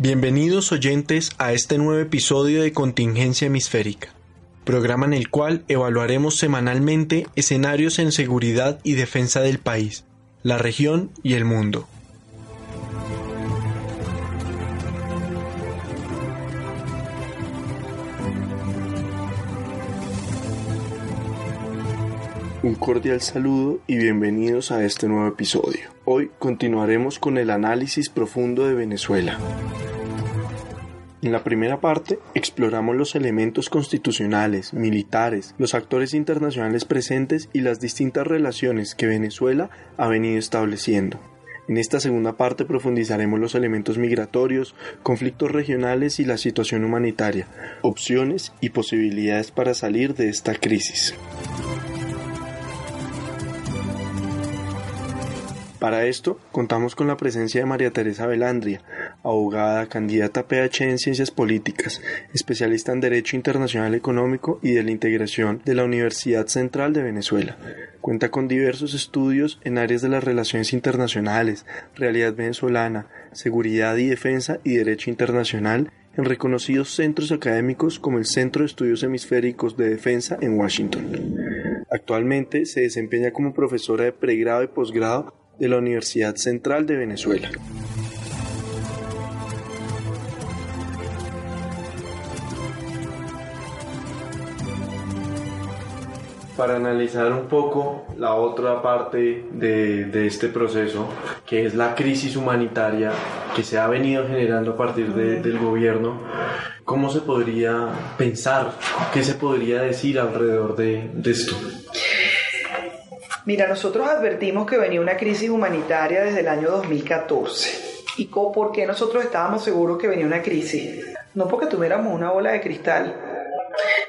Bienvenidos oyentes a este nuevo episodio de Contingencia Hemisférica, programa en el cual evaluaremos semanalmente escenarios en seguridad y defensa del país, la región y el mundo. Un cordial saludo y bienvenidos a este nuevo episodio. Hoy continuaremos con el análisis profundo de Venezuela. En la primera parte exploramos los elementos constitucionales, militares, los actores internacionales presentes y las distintas relaciones que Venezuela ha venido estableciendo. En esta segunda parte profundizaremos los elementos migratorios, conflictos regionales y la situación humanitaria, opciones y posibilidades para salir de esta crisis. Para esto, contamos con la presencia de María Teresa Velandria, abogada, candidata PH en Ciencias Políticas, especialista en Derecho Internacional Económico y de la Integración de la Universidad Central de Venezuela. Cuenta con diversos estudios en áreas de las relaciones internacionales, realidad venezolana, seguridad y defensa y derecho internacional en reconocidos centros académicos como el Centro de Estudios Hemisféricos de Defensa en Washington. Actualmente se desempeña como profesora de pregrado y posgrado de la Universidad Central de Venezuela. Para analizar un poco la otra parte de, este proceso, que es la crisis humanitaria que se ha venido generando a partir del gobierno, ¿cómo se podría pensar, qué se podría decir alrededor de esto? Mira, nosotros advertimos que venía una crisis humanitaria desde el año 2014. ¿Y por qué nosotros estábamos seguros que venía una crisis? No porque tuviéramos una bola de cristal,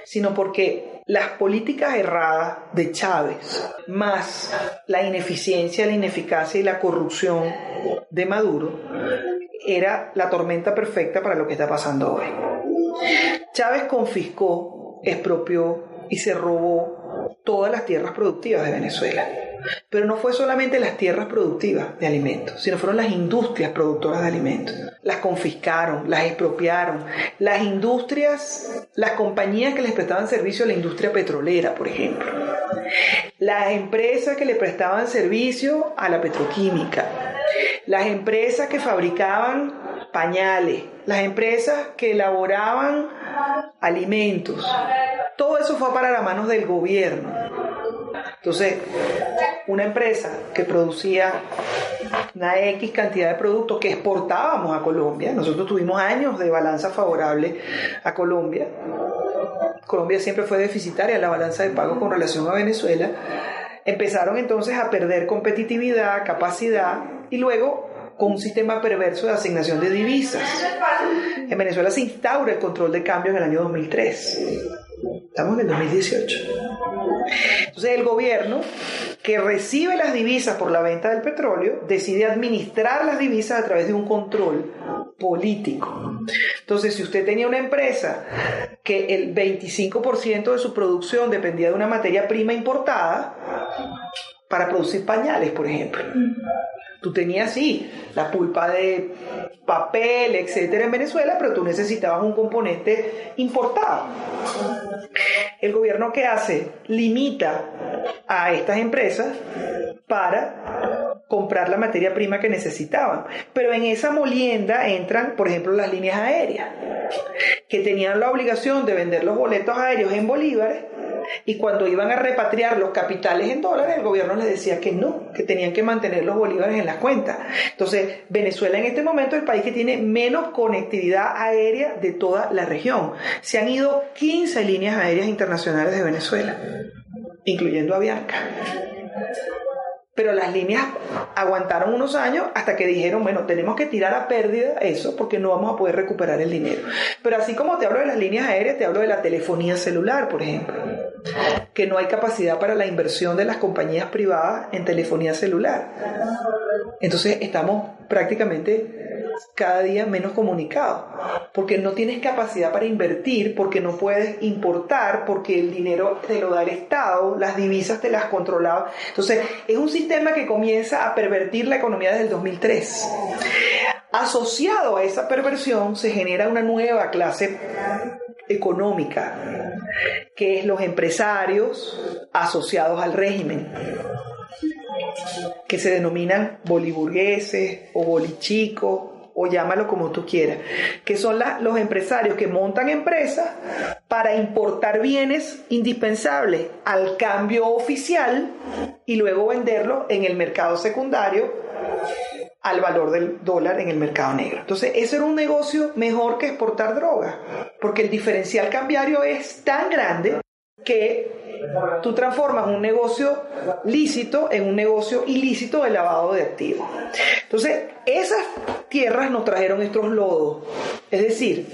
sino porque las políticas erradas de Chávez, más la ineficiencia, la ineficacia y la corrupción de Maduro, era la tormenta perfecta para lo que está pasando hoy. Chávez confiscó, expropió y se robó todas las tierras productivas de Venezuela. Pero no fue solamente las tierras productivas de alimentos, sino fueron las industrias productoras de alimentos. Las confiscaron, las expropiaron. Las industrias, las compañías que les prestaban servicio a la industria petrolera, por ejemplo. Las empresas que le prestaban servicio a la petroquímica. Las empresas que fabricaban pañales. Las empresas que elaboraban alimentos todo eso fue para las manos del gobierno. Entonces, una empresa que producía una X cantidad de productos que exportábamos a Colombia, nosotros tuvimos años de balanza favorable a Colombia. Colombia siempre fue deficitaria la balanza de pago con relación a Venezuela. Empezaron entonces a perder competitividad, capacidad y luego con un sistema perverso de asignación de divisas. En Venezuela se instaura el control de cambio en el año 2003 Estamos en el 2018. Entonces el gobierno que recibe las divisas por la venta del petróleo decide administrar las divisas a través de un control político. Entonces, si usted tenía una empresa que el 25% de su producción dependía de una materia prima importada, para producir pañales, por ejemplo. Tú tenías, sí, la pulpa de papel, etcétera, en Venezuela, pero tú necesitabas un componente importado. El gobierno que hace limita a estas empresas para comprar la materia prima que necesitaban. Pero en esa molienda entran, por ejemplo, las líneas aéreas, que tenían la obligación de vender los boletos aéreos en bolívares Y cuando iban a repatriar los capitales en dólares, el gobierno les decía que no, que tenían que mantener los bolívares en las cuentas. Entonces, Venezuela en este momento es el país que tiene menos conectividad aérea de toda la región. Se han ido 15 líneas aéreas internacionales de Venezuela, incluyendo Avianca pero las líneas aguantaron unos años hasta que dijeron, bueno, tenemos que tirar a pérdida eso porque no vamos a poder recuperar el dinero. Pero así como te hablo de las líneas aéreas, te hablo de la telefonía celular, por ejemplo, que no hay capacidad para la inversión de las compañías privadas en telefonía celular. Entonces estamos prácticamente cada día menos comunicados, porque no tienes capacidad para invertir, porque no puedes importar, porque el dinero te lo da el Estado, las divisas te las controlaba. Entonces, es un sistema que comienza a pervertir la economía desde el 2003. Asociado a esa perversión se genera una nueva clase económica, que es los empresarios asociados al régimen que se denominan boliburgueses o bolichicos o llámalo como tú quieras, que son los empresarios que montan empresas para importar bienes indispensables al cambio oficial y luego venderlo en el mercado secundario al valor del dólar en el mercado negro. Entonces, eso era un negocio mejor que exportar droga, porque el diferencial cambiario es tan grande que tú transformas un negocio lícito en un negocio ilícito de lavado de activos. Entonces, esas tierras nos trajeron estos lodos. Es decir,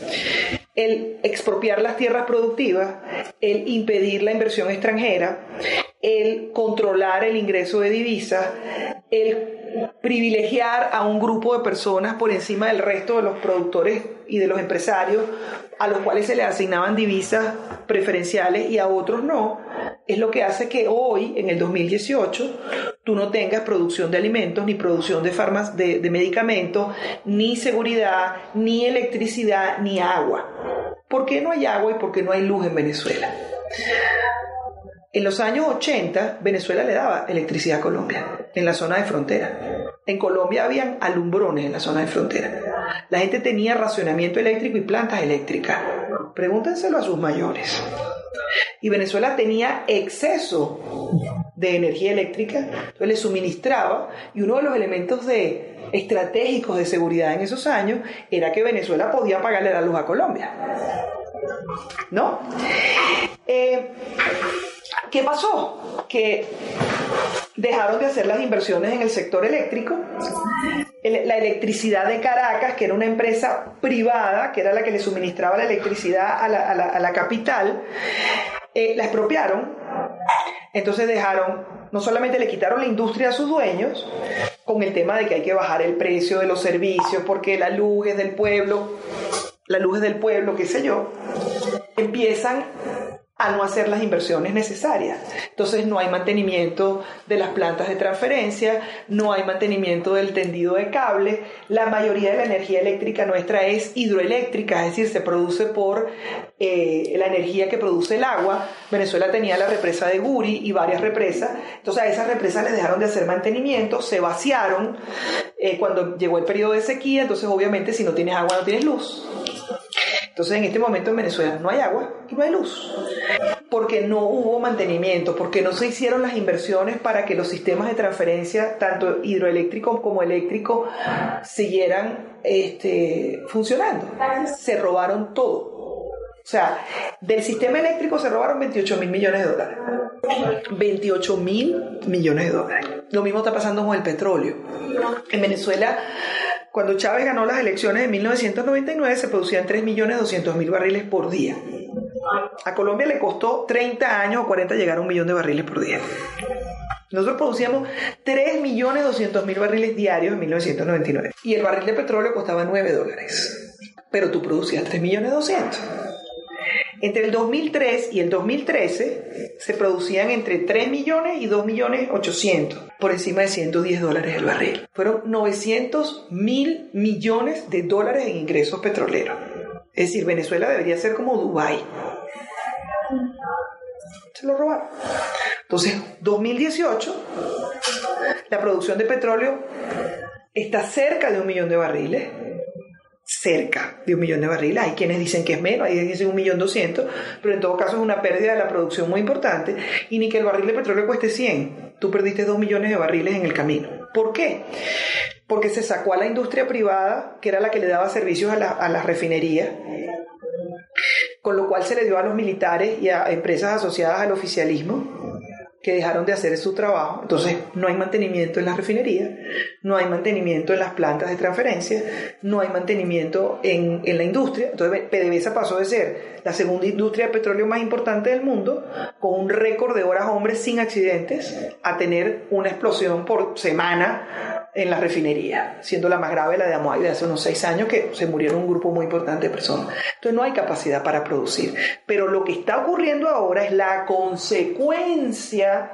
el expropiar las tierras productivas, el impedir la inversión extranjera, el controlar el ingreso de divisas, el privilegiar a un grupo de personas por encima del resto de los productores y de los empresarios a los cuales se les asignaban divisas preferenciales y a otros no, es lo que hace que hoy, en el 2018, tú no tengas producción de alimentos, ni producción de, farmas, de, medicamentos, ni seguridad, ni electricidad, ni agua. ¿Por qué no hay agua y por qué no hay luz en Venezuela? En los años 80, Venezuela le daba electricidad a Colombia, en la zona de frontera. En Colombia habían alumbrones en la zona de frontera. La gente tenía racionamiento eléctrico y plantas eléctricas. Pregúntenselo a sus mayores. Y Venezuela tenía exceso de energía eléctrica, entonces le suministraba, y uno de los elementos de, estratégicos de seguridad en esos años era que Venezuela podía pagarle la luz a Colombia. ¿No? Eh, ¿Qué pasó? Que dejaron de hacer las inversiones en el sector eléctrico. La electricidad de Caracas, que era una empresa privada, que era la que le suministraba la electricidad a la, capital, eh, la expropiaron. Entonces dejaron, no solamente le quitaron la industria a sus dueños, con el tema de que hay que bajar el precio de los servicios, porque la luz es del pueblo, la luz es del pueblo, qué sé yo, empiezan a no hacer las inversiones necesarias. Entonces no hay mantenimiento de las plantas de transferencia, no hay mantenimiento del tendido de cable, la mayoría de la energía eléctrica nuestra es hidroeléctrica, es decir, se produce por eh, la energía que produce el agua. Venezuela tenía la represa de Guri y varias represas, entonces a esas represas les dejaron de hacer mantenimiento, se vaciaron eh, cuando llegó el periodo de sequía, entonces obviamente si no tienes agua no tienes luz. Entonces, en este momento en Venezuela no hay agua y no hay luz, porque no hubo mantenimiento, porque no se hicieron las inversiones para que los sistemas de transferencia, tanto hidroeléctrico como eléctrico, siguieran este, funcionando. Se robaron todo. O sea, del sistema eléctrico se robaron 28 mil millones de dólares. 28 mil millones de dólares. Lo mismo está pasando con el petróleo. En Venezuela cuando Chávez ganó las elecciones en 1999 se producían 3.200.000 barriles por día. A Colombia le costó 30 años o 40 llegar a un millón de barriles por día. Nosotros producíamos 3.200.000 barriles diarios en 1999 y el barril de petróleo costaba 9 dólares. Pero tú producías 3.200.000. Entre el 2003 y el 2013 se producían entre 3 millones y 2 millones 800, por encima de 110 dólares el barril. Fueron 900 mil millones de dólares en ingresos petroleros. Es decir, Venezuela debería ser como Dubái. Se lo robaron. Entonces, 2018, la producción de petróleo está cerca de un millón de barriles cerca de un millón de barriles. Hay quienes dicen que es menos, hay quienes dicen un millón doscientos, pero en todo caso es una pérdida de la producción muy importante. Y ni que el barril de petróleo cueste 100, tú perdiste dos millones de barriles en el camino. ¿Por qué? Porque se sacó a la industria privada, que era la que le daba servicios a, la, a las refinerías, con lo cual se le dio a los militares y a empresas asociadas al oficialismo que dejaron de hacer su trabajo. Entonces, no hay mantenimiento en las refinerías, no hay mantenimiento en las plantas de transferencia, no hay mantenimiento en, en la industria. Entonces, PDVSA pasó de ser la segunda industria de petróleo más importante del mundo, con un récord de horas hombres sin accidentes, a tener una explosión por semana en la refinería, siendo la más grave la de Amoay de hace unos seis años, que se murieron un grupo muy importante de personas. Entonces no hay capacidad para producir. Pero lo que está ocurriendo ahora es la consecuencia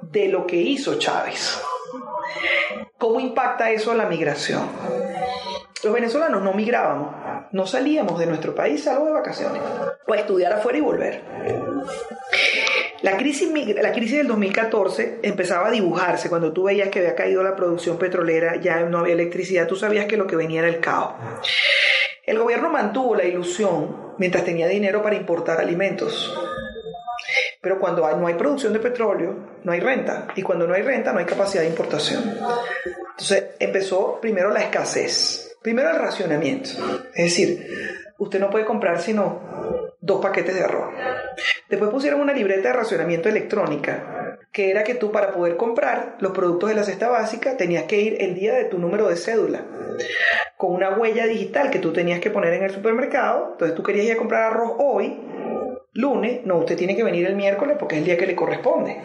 de lo que hizo Chávez. ¿Cómo impacta eso a la migración? Los venezolanos no migrábamos, no salíamos de nuestro país salvo de vacaciones, o a estudiar afuera y volver. La crisis, la crisis del 2014 empezaba a dibujarse cuando tú veías que había caído la producción petrolera, ya no había electricidad, tú sabías que lo que venía era el caos. El gobierno mantuvo la ilusión mientras tenía dinero para importar alimentos. Pero cuando no hay producción de petróleo, no hay renta. Y cuando no hay renta, no hay capacidad de importación. Entonces empezó primero la escasez. Primero el racionamiento. Es decir, usted no puede comprar sino dos paquetes de arroz. Después pusieron una libreta de racionamiento electrónica, que era que tú para poder comprar los productos de la cesta básica tenías que ir el día de tu número de cédula, con una huella digital que tú tenías que poner en el supermercado. Entonces tú querías ir a comprar arroz hoy, lunes, no, usted tiene que venir el miércoles porque es el día que le corresponde.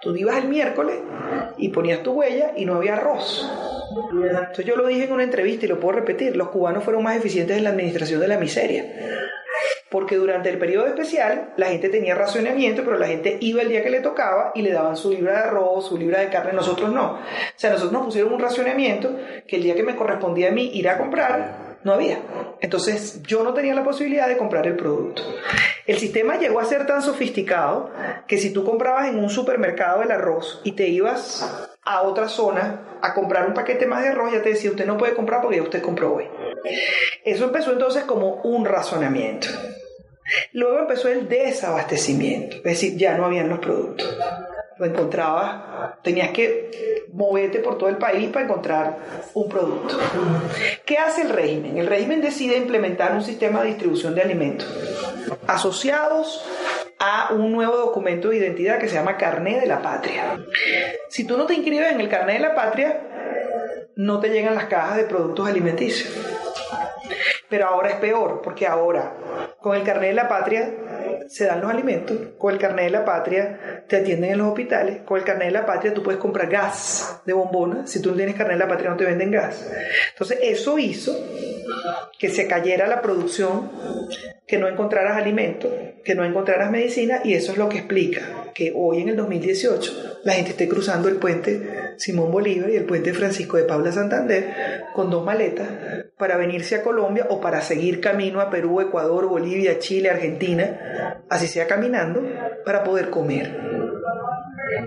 Tú ibas el miércoles y ponías tu huella y no había arroz. Entonces yo lo dije en una entrevista y lo puedo repetir, los cubanos fueron más eficientes en la administración de la miseria porque durante el periodo especial la gente tenía racionamiento, pero la gente iba el día que le tocaba y le daban su libra de arroz, su libra de carne, nosotros no. O sea, nosotros nos pusieron un racionamiento que el día que me correspondía a mí ir a comprar, no había. Entonces yo no tenía la posibilidad de comprar el producto. El sistema llegó a ser tan sofisticado que si tú comprabas en un supermercado el arroz y te ibas a otra zona a comprar un paquete más de arroz, ya te decía, usted no puede comprar porque ya usted compró hoy. Eso empezó entonces como un razonamiento. Luego empezó el desabastecimiento, es decir, ya no habían los productos. Lo encontrabas, tenías que moverte por todo el país para encontrar un producto. ¿Qué hace el régimen? El régimen decide implementar un sistema de distribución de alimentos asociados a un nuevo documento de identidad que se llama Carné de la Patria. Si tú no te inscribes en el Carné de la Patria, no te llegan las cajas de productos alimenticios. Pero ahora es peor, porque ahora con el carnet de la patria se dan los alimentos, con el carnet de la patria te atienden en los hospitales, con el carnet de la patria tú puedes comprar gas de bombona, si tú no tienes carnet de la patria no te venden gas. Entonces eso hizo que se cayera la producción, que no encontraras alimentos, que no encontraras medicina y eso es lo que explica que hoy en el 2018 la gente esté cruzando el puente Simón Bolívar y el puente Francisco de Paula Santander con dos maletas para venirse a Colombia o para seguir camino a Perú, Ecuador, Bolivia, Chile, Argentina, así sea caminando, para poder comer.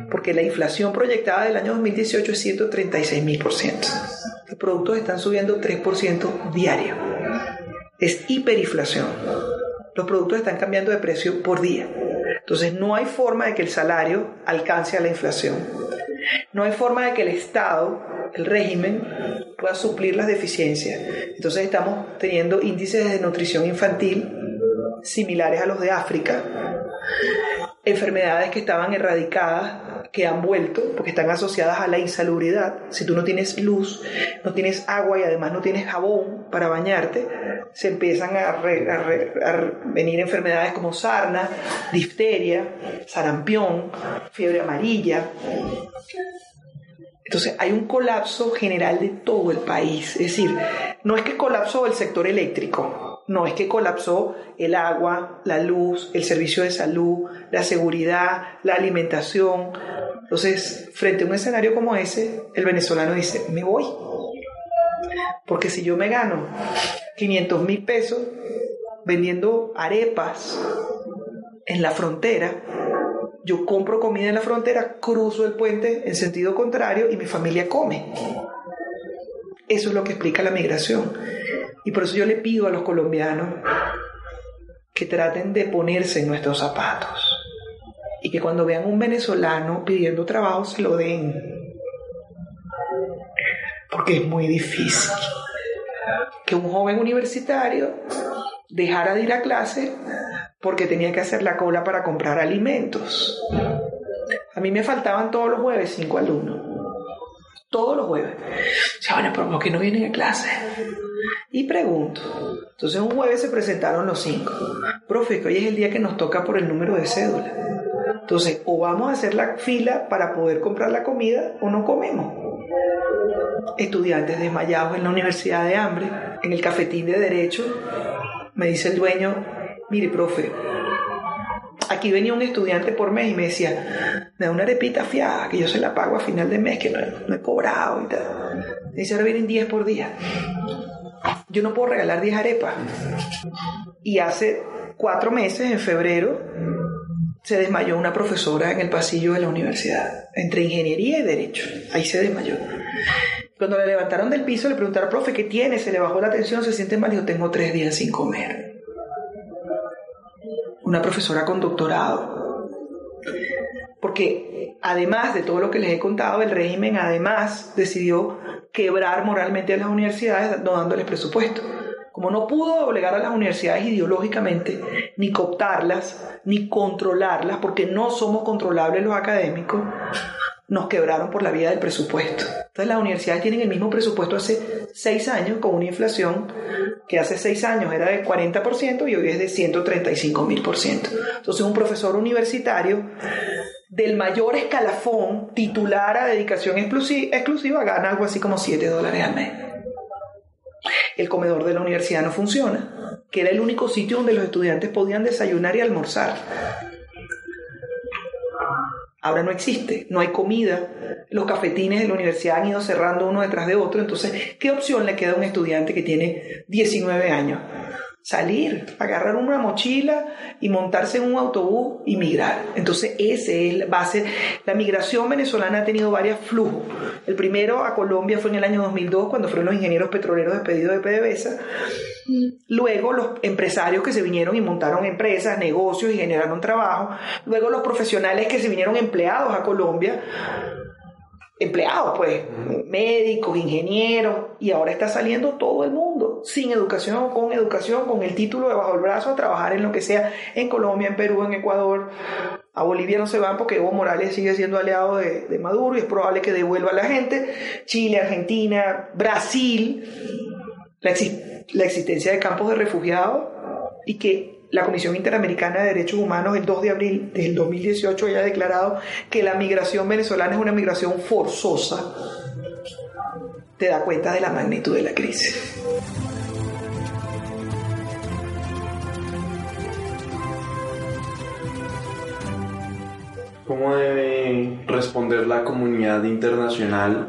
Porque la inflación proyectada del año 2018 es 136 mil por ciento. Los productos están subiendo 3% diario. Es hiperinflación. Los productos están cambiando de precio por día. Entonces no hay forma de que el salario alcance a la inflación. No hay forma de que el Estado, el régimen, pueda suplir las deficiencias. Entonces estamos teniendo índices de nutrición infantil similares a los de África, enfermedades que estaban erradicadas, que han vuelto, porque están asociadas a la insalubridad. Si tú no tienes luz, no tienes agua y además no tienes jabón para bañarte, se empiezan a, venir enfermedades como sarna, difteria, sarampión, fiebre amarilla. Entonces hay un colapso general de todo el país. Es decir, no es que colapsó el sector eléctrico, no es que colapsó el agua, la luz, el servicio de salud, la seguridad, la alimentación. Entonces, frente a un escenario como ese, el venezolano dice, me voy. Porque si yo me gano 500 mil pesos vendiendo arepas en la frontera, yo compro comida en la frontera, cruzo el puente en sentido contrario y mi familia come. Eso es lo que explica la migración. Y por eso yo le pido a los colombianos que traten de ponerse en nuestros zapatos y que cuando vean un venezolano pidiendo trabajo se lo den. Porque es muy difícil que un joven universitario dejara de ir a clase porque tenía que hacer la cola para comprar alimentos. A mí me faltaban todos los jueves cinco alumnos. Todos los jueves. Ya, bueno, ¿por qué no vienen a clase? Y pregunto. Entonces un jueves se presentaron los cinco. Profe, que hoy es el día que nos toca por el número de cédula. Entonces, o vamos a hacer la fila para poder comprar la comida o no comemos. Estudiantes desmayados en la universidad de hambre, en el cafetín de derecho, me dice el dueño, mire, profe, aquí venía un estudiante por mes y me decía, me da una arepita fiada que yo se la pago a final de mes, que no, he cobrado y tal. dice, ahora vienen 10 por día. Yo no puedo regalar 10 arepas. Y hace cuatro meses, en febrero, se desmayó una profesora en el pasillo de la universidad, entre ingeniería y derecho. Ahí se desmayó. Cuando le levantaron del piso, le preguntaron, profe, ¿qué tiene? Se le bajó la tensión, se siente mal. Yo tengo tres días sin comer. Una profesora con doctorado. Porque además de todo lo que les he contado, el régimen además decidió quebrar moralmente a las universidades no dándoles presupuesto. Como no pudo obligar a las universidades ideológicamente, ni cooptarlas, ni controlarlas, porque no somos controlables los académicos, nos quebraron por la vía del presupuesto. Entonces las universidades tienen el mismo presupuesto hace seis años con una inflación que hace seis años era de 40% y hoy es de 135 mil por ciento. Entonces un profesor universitario del mayor escalafón titular a dedicación exclusiva gana algo así como 7 dólares al mes el comedor de la universidad no funciona, que era el único sitio donde los estudiantes podían desayunar y almorzar. Ahora no existe, no hay comida, los cafetines de la universidad han ido cerrando uno detrás de otro, entonces, ¿qué opción le queda a un estudiante que tiene 19 años? Salir, agarrar una mochila y montarse en un autobús y migrar. Entonces, ese es, va a ser, la migración venezolana ha tenido varios flujos. El primero a Colombia fue en el año 2002, cuando fueron los ingenieros petroleros despedidos de PDVSA. Luego los empresarios que se vinieron y montaron empresas, negocios y generaron trabajo. Luego los profesionales que se vinieron empleados a Colombia empleados, pues, médicos, ingenieros, y ahora está saliendo todo el mundo, sin educación, con educación, con el título debajo del brazo, a trabajar en lo que sea, en Colombia, en Perú, en Ecuador. A Bolivia no se van porque Evo Morales sigue siendo aliado de, de Maduro y es probable que devuelva a la gente. Chile, Argentina, Brasil, la, la existencia de campos de refugiados y que la Comisión Interamericana de Derechos Humanos el 2 de abril del 2018 haya declarado que la migración venezolana es una migración forzosa, te da cuenta de la magnitud de la crisis. ¿Cómo debe responder la comunidad internacional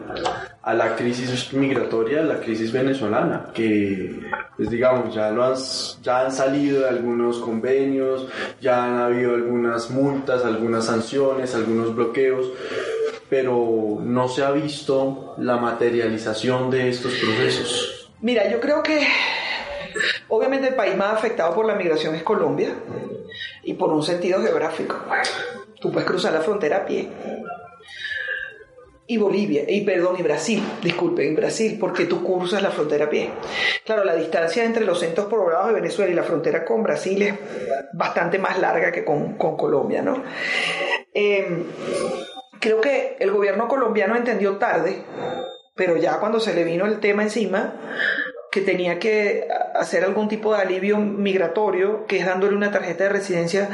a la crisis migratoria, a la crisis venezolana, que pues digamos ya lo han, ya han salido algunos convenios, ya han habido algunas multas, algunas sanciones, algunos bloqueos, pero no se ha visto la materialización de estos procesos. Mira, yo creo que obviamente el país más afectado por la migración es Colombia y por un sentido geográfico. Tú puedes cruzar la frontera a pie y Bolivia, y perdón, y Brasil, disculpen, Brasil, porque tú cruzas la frontera a pie. Claro, la distancia entre los centros poblados de Venezuela y la frontera con Brasil es bastante más larga que con, Colombia, ¿no? Em, creo que el gobierno colombiano entendió tarde, pero ya cuando se le vino el tema encima, que tenía que hacer algún tipo de alivio migratorio, que es dándole una tarjeta de residencia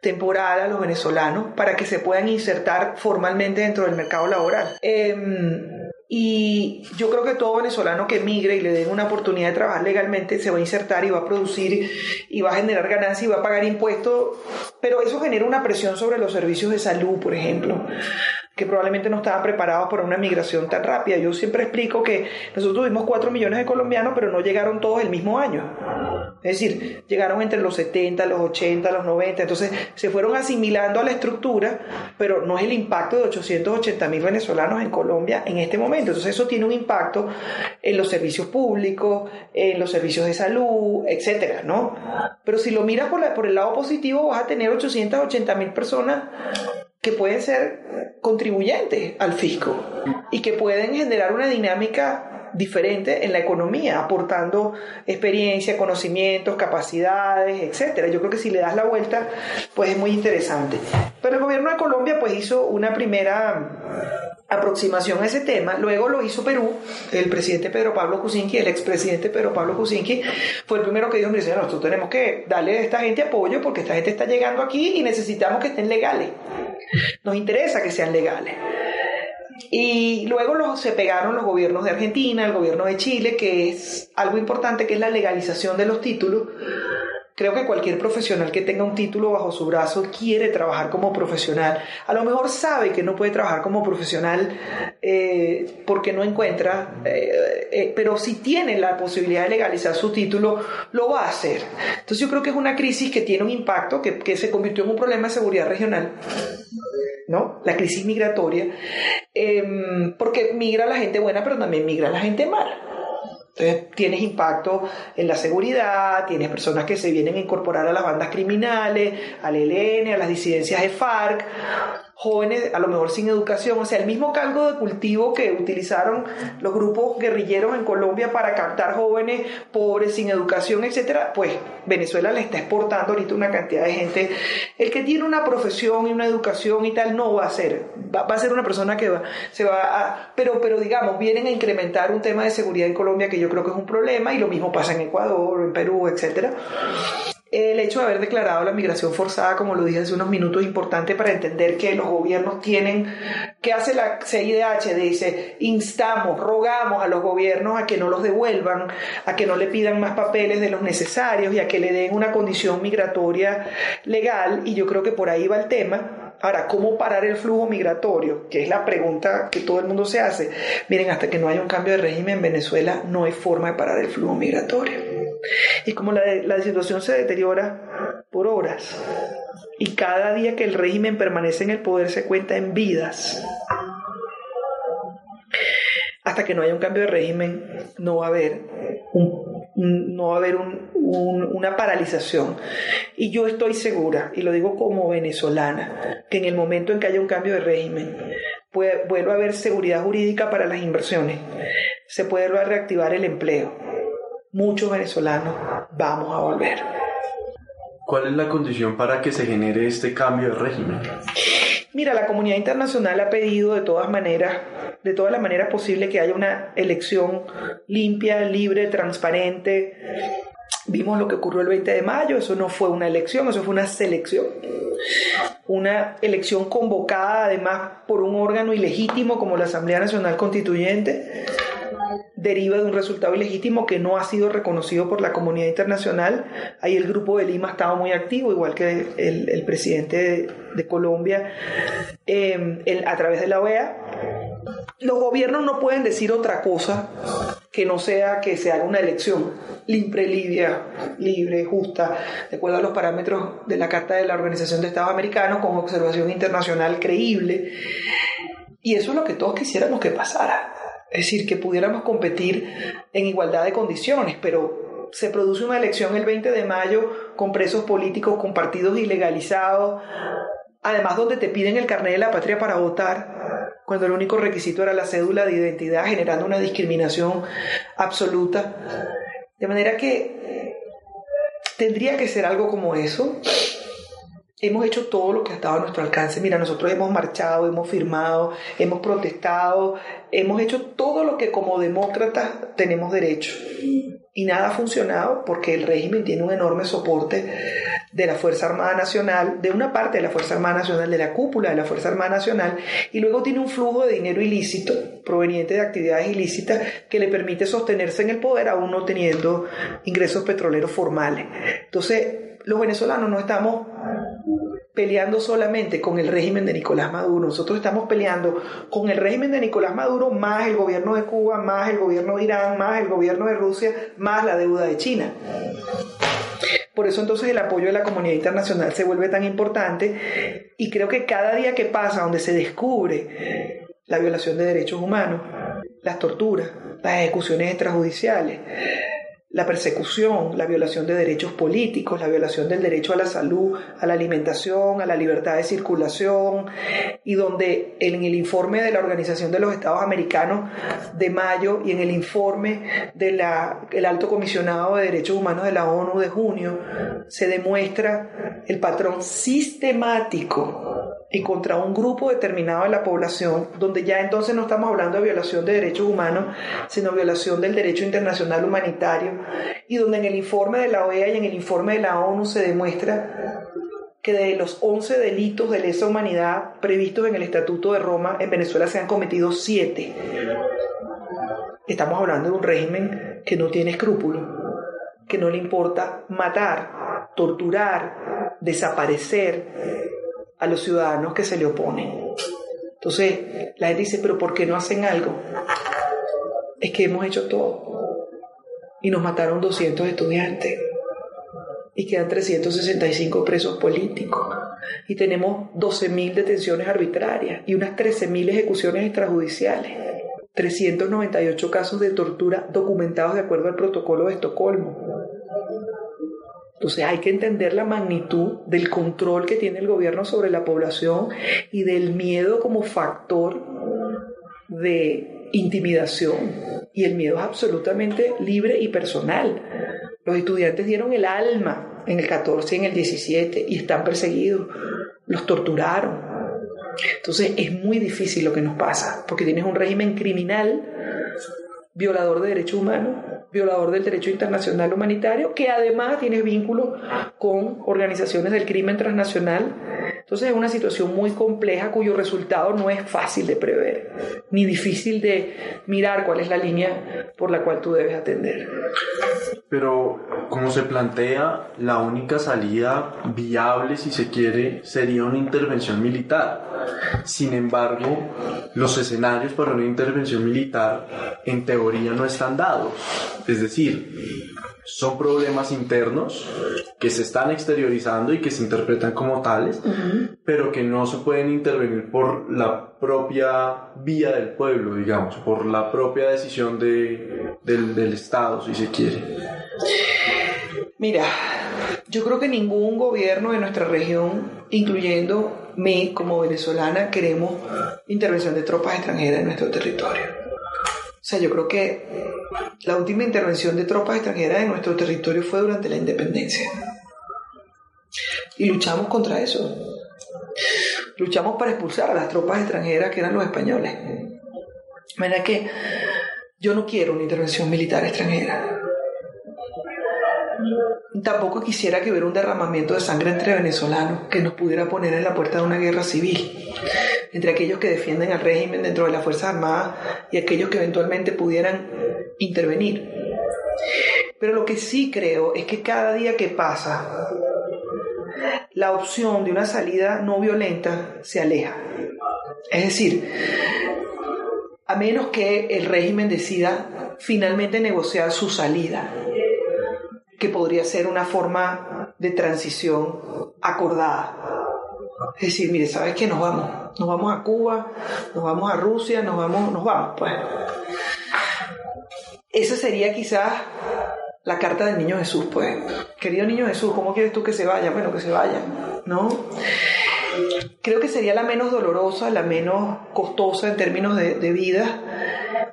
temporal a los venezolanos para que se puedan insertar formalmente dentro del mercado laboral. Em, y yo creo que todo venezolano que migre y le den una oportunidad de trabajar legalmente se va a insertar y va a producir y va a generar ganancias y va a pagar impuestos, pero eso genera una presión sobre los servicios de salud, por ejemplo que probablemente no estaban preparados para una migración tan rápida. Yo siempre explico que nosotros tuvimos 4 millones de colombianos, pero no llegaron todos el mismo año. Es decir, llegaron entre los 70, los 80, los 90, entonces se fueron asimilando a la estructura, pero no es el impacto de 880 mil venezolanos en Colombia en este momento. Entonces eso tiene un impacto en los servicios públicos, en los servicios de salud, etcétera, ¿no? Pero si lo miras por, por el lado positivo, vas a tener 880 mil personas que pueden ser contribuyentes al fisco y que pueden generar una dinámica diferente en la economía, aportando experiencia, conocimientos, capacidades, etcétera. Yo creo que si le das la vuelta, pues es muy interesante. Pero el gobierno de Colombia pues hizo una primera aproximación a ese tema. Luego lo hizo Perú, el presidente Pedro Pablo Kuczynski, el expresidente Pedro Pablo Kuczynski, fue el primero que dijo, mire, nosotros tenemos que darle a esta gente apoyo porque esta gente está llegando aquí y necesitamos que estén legales. Nos interesa que sean legales. Y luego se pegaron los gobiernos de Argentina, el gobierno de Chile, que es algo importante, que es la legalización de los títulos Creo que cualquier profesional que tenga un título bajo su brazo quiere trabajar como profesional. A lo mejor sabe que no puede trabajar como profesional eh, porque no encuentra, eh, eh, pero si tiene la posibilidad de legalizar su título, lo va a hacer. Entonces yo creo que es una crisis que tiene un impacto, que, que se convirtió en un problema de seguridad regional. ¿no? La crisis migratoria, porque migra la gente buena, pero también migra la gente mala. Entonces tienes impacto en la seguridad, tienes personas que se vienen a incorporar a las bandas criminales, al ELN, a las disidencias de FARC, jóvenes a lo mejor sin educación, o sea, el mismo caldo de cultivo que utilizaron los grupos guerrilleros en Colombia para captar jóvenes pobres, sin educación, etcétera, pues Venezuela le está exportando ahorita una cantidad de gente. El que tiene una profesión y una educación y tal no va a ser, va, a ser una persona que va, se va a, pero, pero digamos, vienen a incrementar un tema de seguridad en Colombia que yo creo que es un problema y lo mismo pasa en Ecuador, en Perú, etcétera el hecho de haber declarado la migración forzada, como lo dije hace unos minutos, es importante para entender que los gobiernos tienen, que hace la CIDH? Dice, instamos, rogamos a los gobiernos a que no los devuelvan, a que no le pidan más papeles de los necesarios y a que le den una condición migratoria legal, y yo creo que por ahí va el tema. Ahora, ¿cómo parar el flujo migratorio? Que es la pregunta que todo el mundo se hace. Miren, hasta que no haya un cambio de régimen en Venezuela, no hay forma de parar el flujo migratorio. Y como la, la situación se deteriora por horas, y cada día que el régimen permanece en el poder se cuenta en vidas, hasta que no haya un cambio de régimen, no va a haber no va a haber una paralización. Y yo estoy segura, y lo digo como venezolana, que en el momento en que haya un cambio de régimen, vuelva a haber seguridad jurídica para las inversiones, se puede reactivar el empleo, muchos venezolanos vamos a volver. ¿Cuál es la condición para que se genere este cambio de régimen? Mira, la comunidad internacional ha pedido de todas maneras, de todas las maneras posibles, que haya una elección limpia, libre, transparente. Vimos lo que ocurrió el 20 de mayo, eso no fue una elección, eso fue una selección. Una elección convocada además por un órgano ilegítimo como la Asamblea Nacional Constituyente deriva de un resultado ilegítimo que no ha sido reconocido por la comunidad internacional. Ahí el Grupo de Lima ha estado muy activo, igual que el, presidente de, Colombia, em, a través de la OEA. Los gobiernos no pueden decir otra cosa que no sea que se haga una elección libre, libre, justa, de acuerdo a los parámetros de la Carta de la Organización de Estados Americanos, con observación internacional creíble. Y eso es lo que todos quisiéramos que pasara. Es decir, que pudiéramos competir en igualdad de condiciones, pero se produce una elección el 20 de mayo con presos políticos, con partidos ilegalizados, además donde te piden el carnet de la patria para votar, cuando el único requisito era la cédula de identidad, generando una discriminación absoluta. De manera que tendría que ser algo como eso. Hemos hecho todo lo que ha estado a nuestro alcance. Mira, nosotros hemos marchado, hemos firmado, hemos protestado, hemos hecho todo lo que como demócratas tenemos derecho. Y nada ha funcionado porque el régimen tiene un enorme soporte de la Fuerza Armada Nacional, de una parte de la Fuerza Armada Nacional, de la cúpula de la Fuerza Armada Nacional, y luego tiene un flujo de dinero ilícito proveniente de actividades ilícitas que le permite sostenerse en el poder aún no teniendo ingresos petroleros formales. Entonces, los venezolanos no estamos peleando solamente con el régimen de Nicolás Maduro, nosotros estamos peleando con el régimen de Nicolás Maduro más el gobierno de Cuba, más el gobierno de Irán, más el gobierno de Rusia, más la deuda de China. Por eso entonces el apoyo de la comunidad internacional se vuelve tan importante y creo que cada día que pasa donde se descubre la violación de derechos humanos, las torturas, las ejecuciones extrajudiciales, la persecución, la violación de derechos políticos, la violación del derecho a la salud, a la alimentación, a la libertad de circulación, y donde en el informe de la Organización de los Estados Americanos de mayo y en el informe del Alto Comisionado de Derechos Humanos de la ONU de junio, se demuestra el patrón sistemático y contra un grupo determinado de la población, donde ya entonces no estamos hablando de violación de derechos humanos, sino violación del derecho internacional humanitario, y donde en el informe de la OEA y en el informe de la ONU se demuestra que de los 11 delitos de lesa humanidad previstos en el Estatuto de Roma, en Venezuela se han cometido 7. Estamos hablando de un régimen que no tiene escrúpulos, que no le importa matar, torturar, desaparecer, a los ciudadanos que se le oponen. Entonces, la gente dice, pero ¿por qué no hacen algo? Es que hemos hecho todo. Y nos mataron 200 estudiantes. Y quedan 365 presos políticos. Y tenemos 12.000 detenciones arbitrarias y unas 13.000 ejecuciones extrajudiciales. 398 casos de tortura documentados de acuerdo al protocolo de Estocolmo. Entonces hay que entender la magnitud del control que tiene el gobierno sobre la población y del miedo como factor de intimidación. Y el miedo es absolutamente libre y personal. Los estudiantes dieron el alma en el 14 y en el 17 y están perseguidos. Los torturaron. Entonces es muy difícil lo que nos pasa, porque tienes un régimen criminal, violador de derechos humanos, violador del derecho internacional humanitario, que además tiene vínculos con organizaciones del crimen transnacional. Entonces es una situación muy compleja cuyo resultado no es fácil de prever, ni difícil de mirar cuál es la línea por la cual tú debes atender. Pero como se plantea, la única salida viable, si se quiere, sería una intervención militar. Sin embargo, los escenarios para una intervención militar en teoría no están dados. Es decir, son problemas internos que se están exteriorizando y que se interpretan como tales, pero que no se pueden intervenir por la propia vía del pueblo, digamos, por la propia decisión de, del, del Estado, si se quiere. Mira, yo creo que ningún gobierno de nuestra región, incluyendo mí como venezolana, queremos intervención de tropas extranjeras en nuestro territorio. Sea, yo creo que la última intervención de tropas extranjeras en nuestro territorio fue durante la independencia. Y luchamos contra eso. Luchamos para expulsar a las tropas extranjeras que eran los españoles. De que yo no quiero una intervención militar extranjera. Tampoco quisiera que hubiera un derramamiento de sangre entre venezolanos que nos pudiera poner en la puerta de una guerra civil, entre aquellos que defienden al régimen dentro de las Fuerzas Armadas y aquellos que eventualmente pudieran intervenir. Pero lo que sí creo es que cada día que pasa, la opción de una salida no violenta se aleja. Es decir, a menos que el régimen decida finalmente negociar su salida que podría ser una forma de transición acordada. Es decir, mire, ¿sabes qué? Nos vamos. Nos vamos a Cuba, nos vamos a Rusia, nos vamos, nos vamos, pues. Esa sería quizás la carta del niño Jesús, pues. Querido niño Jesús, ¿cómo quieres tú que se vaya? Bueno, que se vaya, ¿no? Creo que sería la menos dolorosa, la menos costosa en términos de, de vida,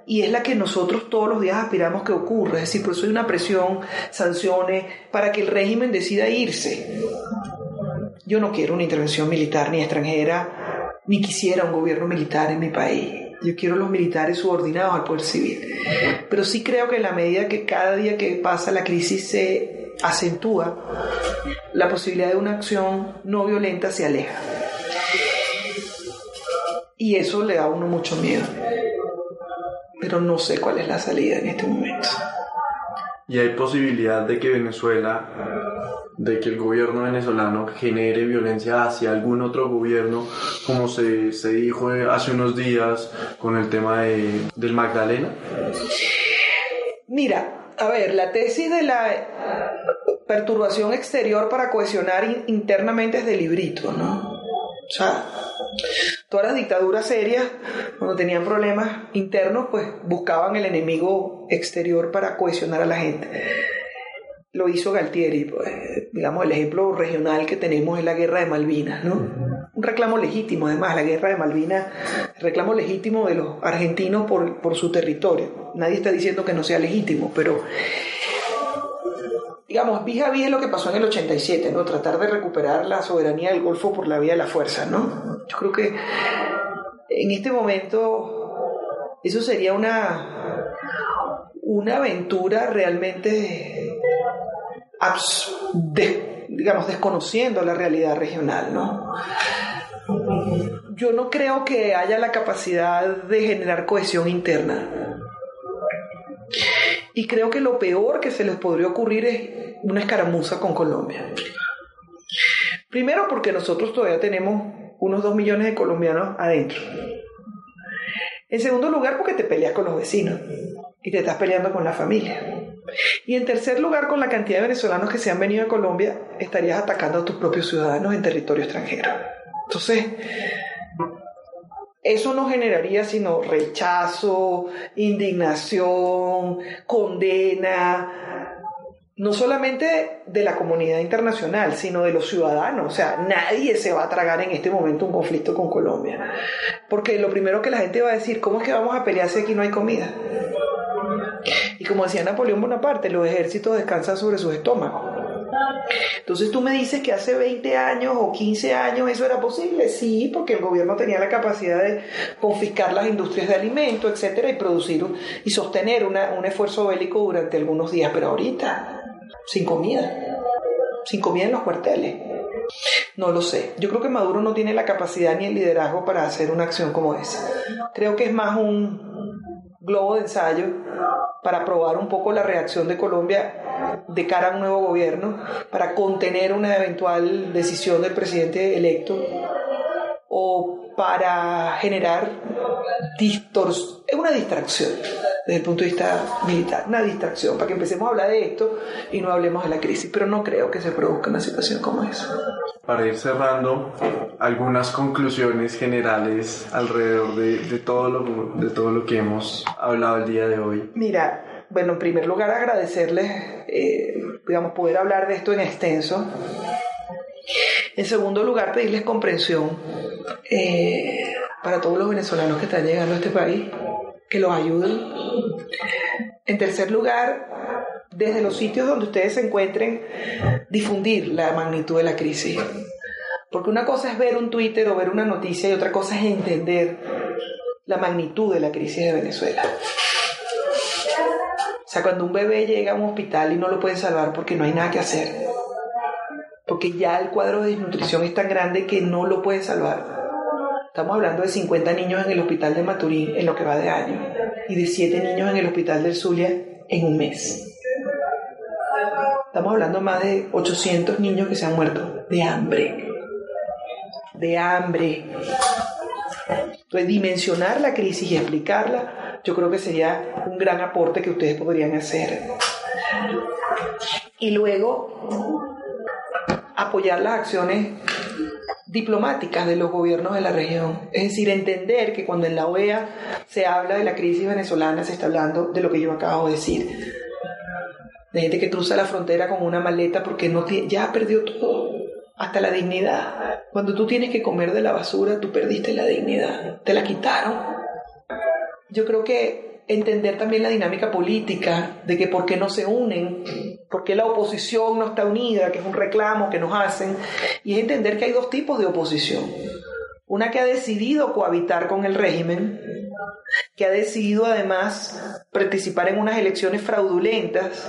y es la que nosotros todos los días aspiramos que ocurra. Es decir, por eso hay una presión, sanciones, para que el régimen decida irse. Yo no quiero una intervención militar ni extranjera, ni quisiera un gobierno militar en mi país. Yo quiero los militares subordinados al poder civil. Pero sí creo que en la medida que cada día que pasa la crisis se acentúa, la posibilidad de una acción no violenta se aleja. Y eso le da a uno mucho miedo pero no sé cuál es la salida en este momento. Y hay posibilidad de que Venezuela de que el gobierno venezolano genere violencia hacia algún otro gobierno, como se, se dijo hace unos días con el tema de, del Magdalena? Mira, a ver, la tesis de la perturbación exterior para cohesionar internamente es de librito, ¿no? O sea, todas las dictaduras serias, cuando tenían problemas internos, pues buscaban el enemigo exterior para cohesionar a la gente lo hizo Galtieri. Pues, digamos, el ejemplo regional que tenemos es la guerra de Malvinas, ¿no? Un reclamo legítimo, además, la guerra de Malvinas, reclamo legítimo de los argentinos por, por su territorio. Nadie está diciendo que no sea legítimo, pero digamos, vía es lo que pasó en el 87, ¿no? Tratar de recuperar la soberanía del Golfo por la vía de la fuerza, ¿no? Yo creo que en este momento eso sería una, una aventura realmente digamos, desconociendo la realidad regional, ¿no? Yo no creo que haya la capacidad de generar cohesión interna. Y creo que lo peor que se les podría ocurrir es una escaramuza con Colombia. Primero porque nosotros todavía tenemos unos dos millones de colombianos adentro. En segundo lugar porque te peleas con los vecinos y te estás peleando con la familia. Y en tercer lugar, con la cantidad de venezolanos que se han venido a Colombia, estarías atacando a tus propios ciudadanos en territorio extranjero. Entonces, eso no generaría sino rechazo, indignación, condena, no solamente de la comunidad internacional, sino de los ciudadanos. O sea, nadie se va a tragar en este momento un conflicto con Colombia. Porque lo primero que la gente va a decir, ¿cómo es que vamos a pelear si aquí no hay comida? Y como decía Napoleón Bonaparte, los ejércitos descansan sobre sus estómagos. Entonces tú me dices que hace 20 años o 15 años eso era posible. Sí, porque el gobierno tenía la capacidad de confiscar las industrias de alimentos, etcétera, y producir y sostener un esfuerzo bélico durante algunos días. Pero ahorita, sin comida, sin comida en los cuarteles. No lo sé. Yo creo que Maduro no tiene la capacidad ni el liderazgo para hacer una acción como esa. Creo que es más un globo de ensayo para probar un poco la reacción de Colombia de cara a un nuevo gobierno, para contener una eventual decisión del presidente electo o para generar distors una distracción desde el punto de vista militar, una distracción para que empecemos a hablar de esto y no hablemos de la crisis, pero no creo que se produzca una situación como esa. Para ir cerrando, algunas conclusiones generales alrededor de, de todo, lo, de todo lo que hemos hablado el día de hoy. Mira, bueno, en primer lugar agradecerles, eh, digamos, poder hablar de esto en extenso. En segundo lugar, pedirles comprensión eh, para todos los venezolanos que están llegando a este país, que los ayuden. En tercer lugar, desde los sitios donde ustedes se encuentren, difundir la magnitud de la crisis. Porque una cosa es ver un Twitter o ver una noticia y otra cosa es entender la magnitud de la crisis de Venezuela. O sea, cuando un bebé llega a un hospital y no lo puede salvar porque no hay nada que hacer, porque ya el cuadro de desnutrición es tan grande que no lo puede salvar. Estamos hablando de 50 niños en el hospital de Maturín en lo que va de año y de 7 niños en el hospital del Zulia en un mes. Estamos hablando más de 800 niños que se han muerto de hambre. De hambre. Entonces, dimensionar la crisis y explicarla, yo creo que sería un gran aporte que ustedes podrían hacer. Y luego, apoyar las acciones diplomáticas de los gobiernos de la región. Es decir, entender que cuando en la OEA se habla de la crisis venezolana, se está hablando de lo que yo acabo de decir. De gente que cruza la frontera con una maleta porque no ya perdió todo, hasta la dignidad. Cuando tú tienes que comer de la basura, tú perdiste la dignidad, te la quitaron. Yo creo que entender también la dinámica política, de que por qué no se unen, por qué la oposición no está unida, que es un reclamo que nos hacen, y es entender que hay dos tipos de oposición. Una que ha decidido cohabitar con el régimen, que ha decidido además participar en unas elecciones fraudulentas,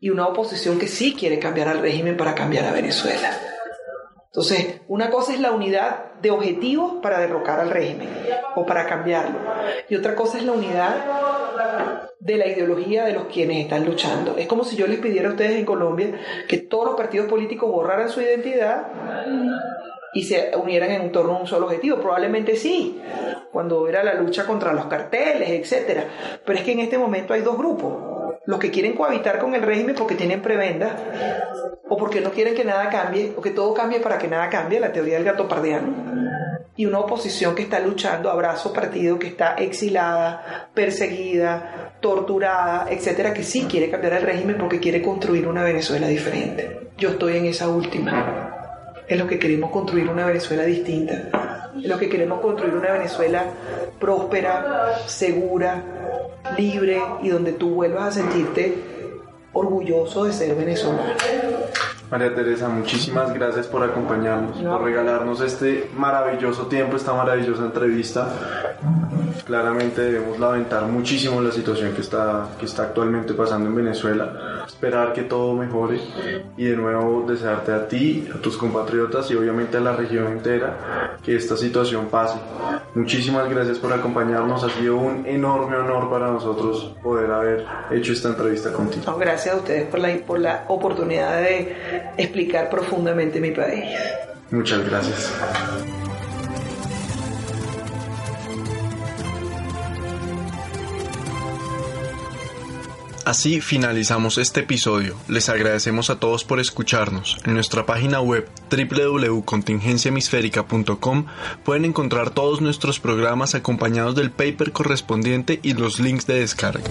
y una oposición que sí quiere cambiar al régimen para cambiar a Venezuela. Entonces, una cosa es la unidad de objetivos para derrocar al régimen o para cambiarlo. Y otra cosa es la unidad de la ideología de los quienes están luchando. Es como si yo les pidiera a ustedes en Colombia que todos los partidos políticos borraran su identidad y se unieran en torno a un solo objetivo. Probablemente sí, cuando era la lucha contra los carteles, etcétera. Pero es que en este momento hay dos grupos. Los que quieren cohabitar con el régimen porque tienen prebenda, o porque no quieren que nada cambie, o que todo cambie para que nada cambie, la teoría del gato pardiano. Y una oposición que está luchando, abrazo partido, que está exilada, perseguida, torturada, etcétera, que sí quiere cambiar el régimen porque quiere construir una Venezuela diferente. Yo estoy en esa última es lo que queremos construir una Venezuela distinta, es lo que queremos construir una Venezuela próspera, segura, libre y donde tú vuelvas a sentirte orgulloso de ser venezolano. María Teresa, muchísimas gracias por acompañarnos, por regalarnos este maravilloso tiempo, esta maravillosa entrevista. Claramente debemos lamentar muchísimo la situación que está, que está actualmente pasando en Venezuela, esperar que todo mejore y de nuevo desearte a ti, a tus compatriotas y obviamente a la región entera que esta situación pase. Muchísimas gracias por acompañarnos, ha sido un enorme honor para nosotros poder haber hecho esta entrevista contigo. gracias a ustedes por la, por la oportunidad de explicar profundamente mi país. Muchas gracias. Así finalizamos este episodio. Les agradecemos a todos por escucharnos. En nuestra página web www.contingenciahemisférica.com pueden encontrar todos nuestros programas acompañados del paper correspondiente y los links de descarga.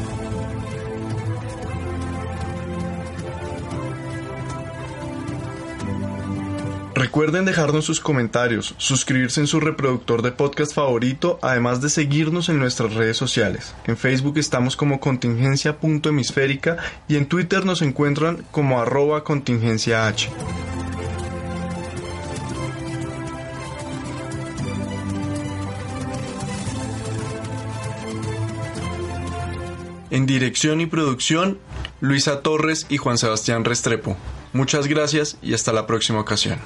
Recuerden dejarnos sus comentarios, suscribirse en su reproductor de podcast favorito, además de seguirnos en nuestras redes sociales. En Facebook estamos como contingencia.hemisférica y en Twitter nos encuentran como arroba contingencia H. En dirección y producción, Luisa Torres y Juan Sebastián Restrepo. Muchas gracias y hasta la próxima ocasión.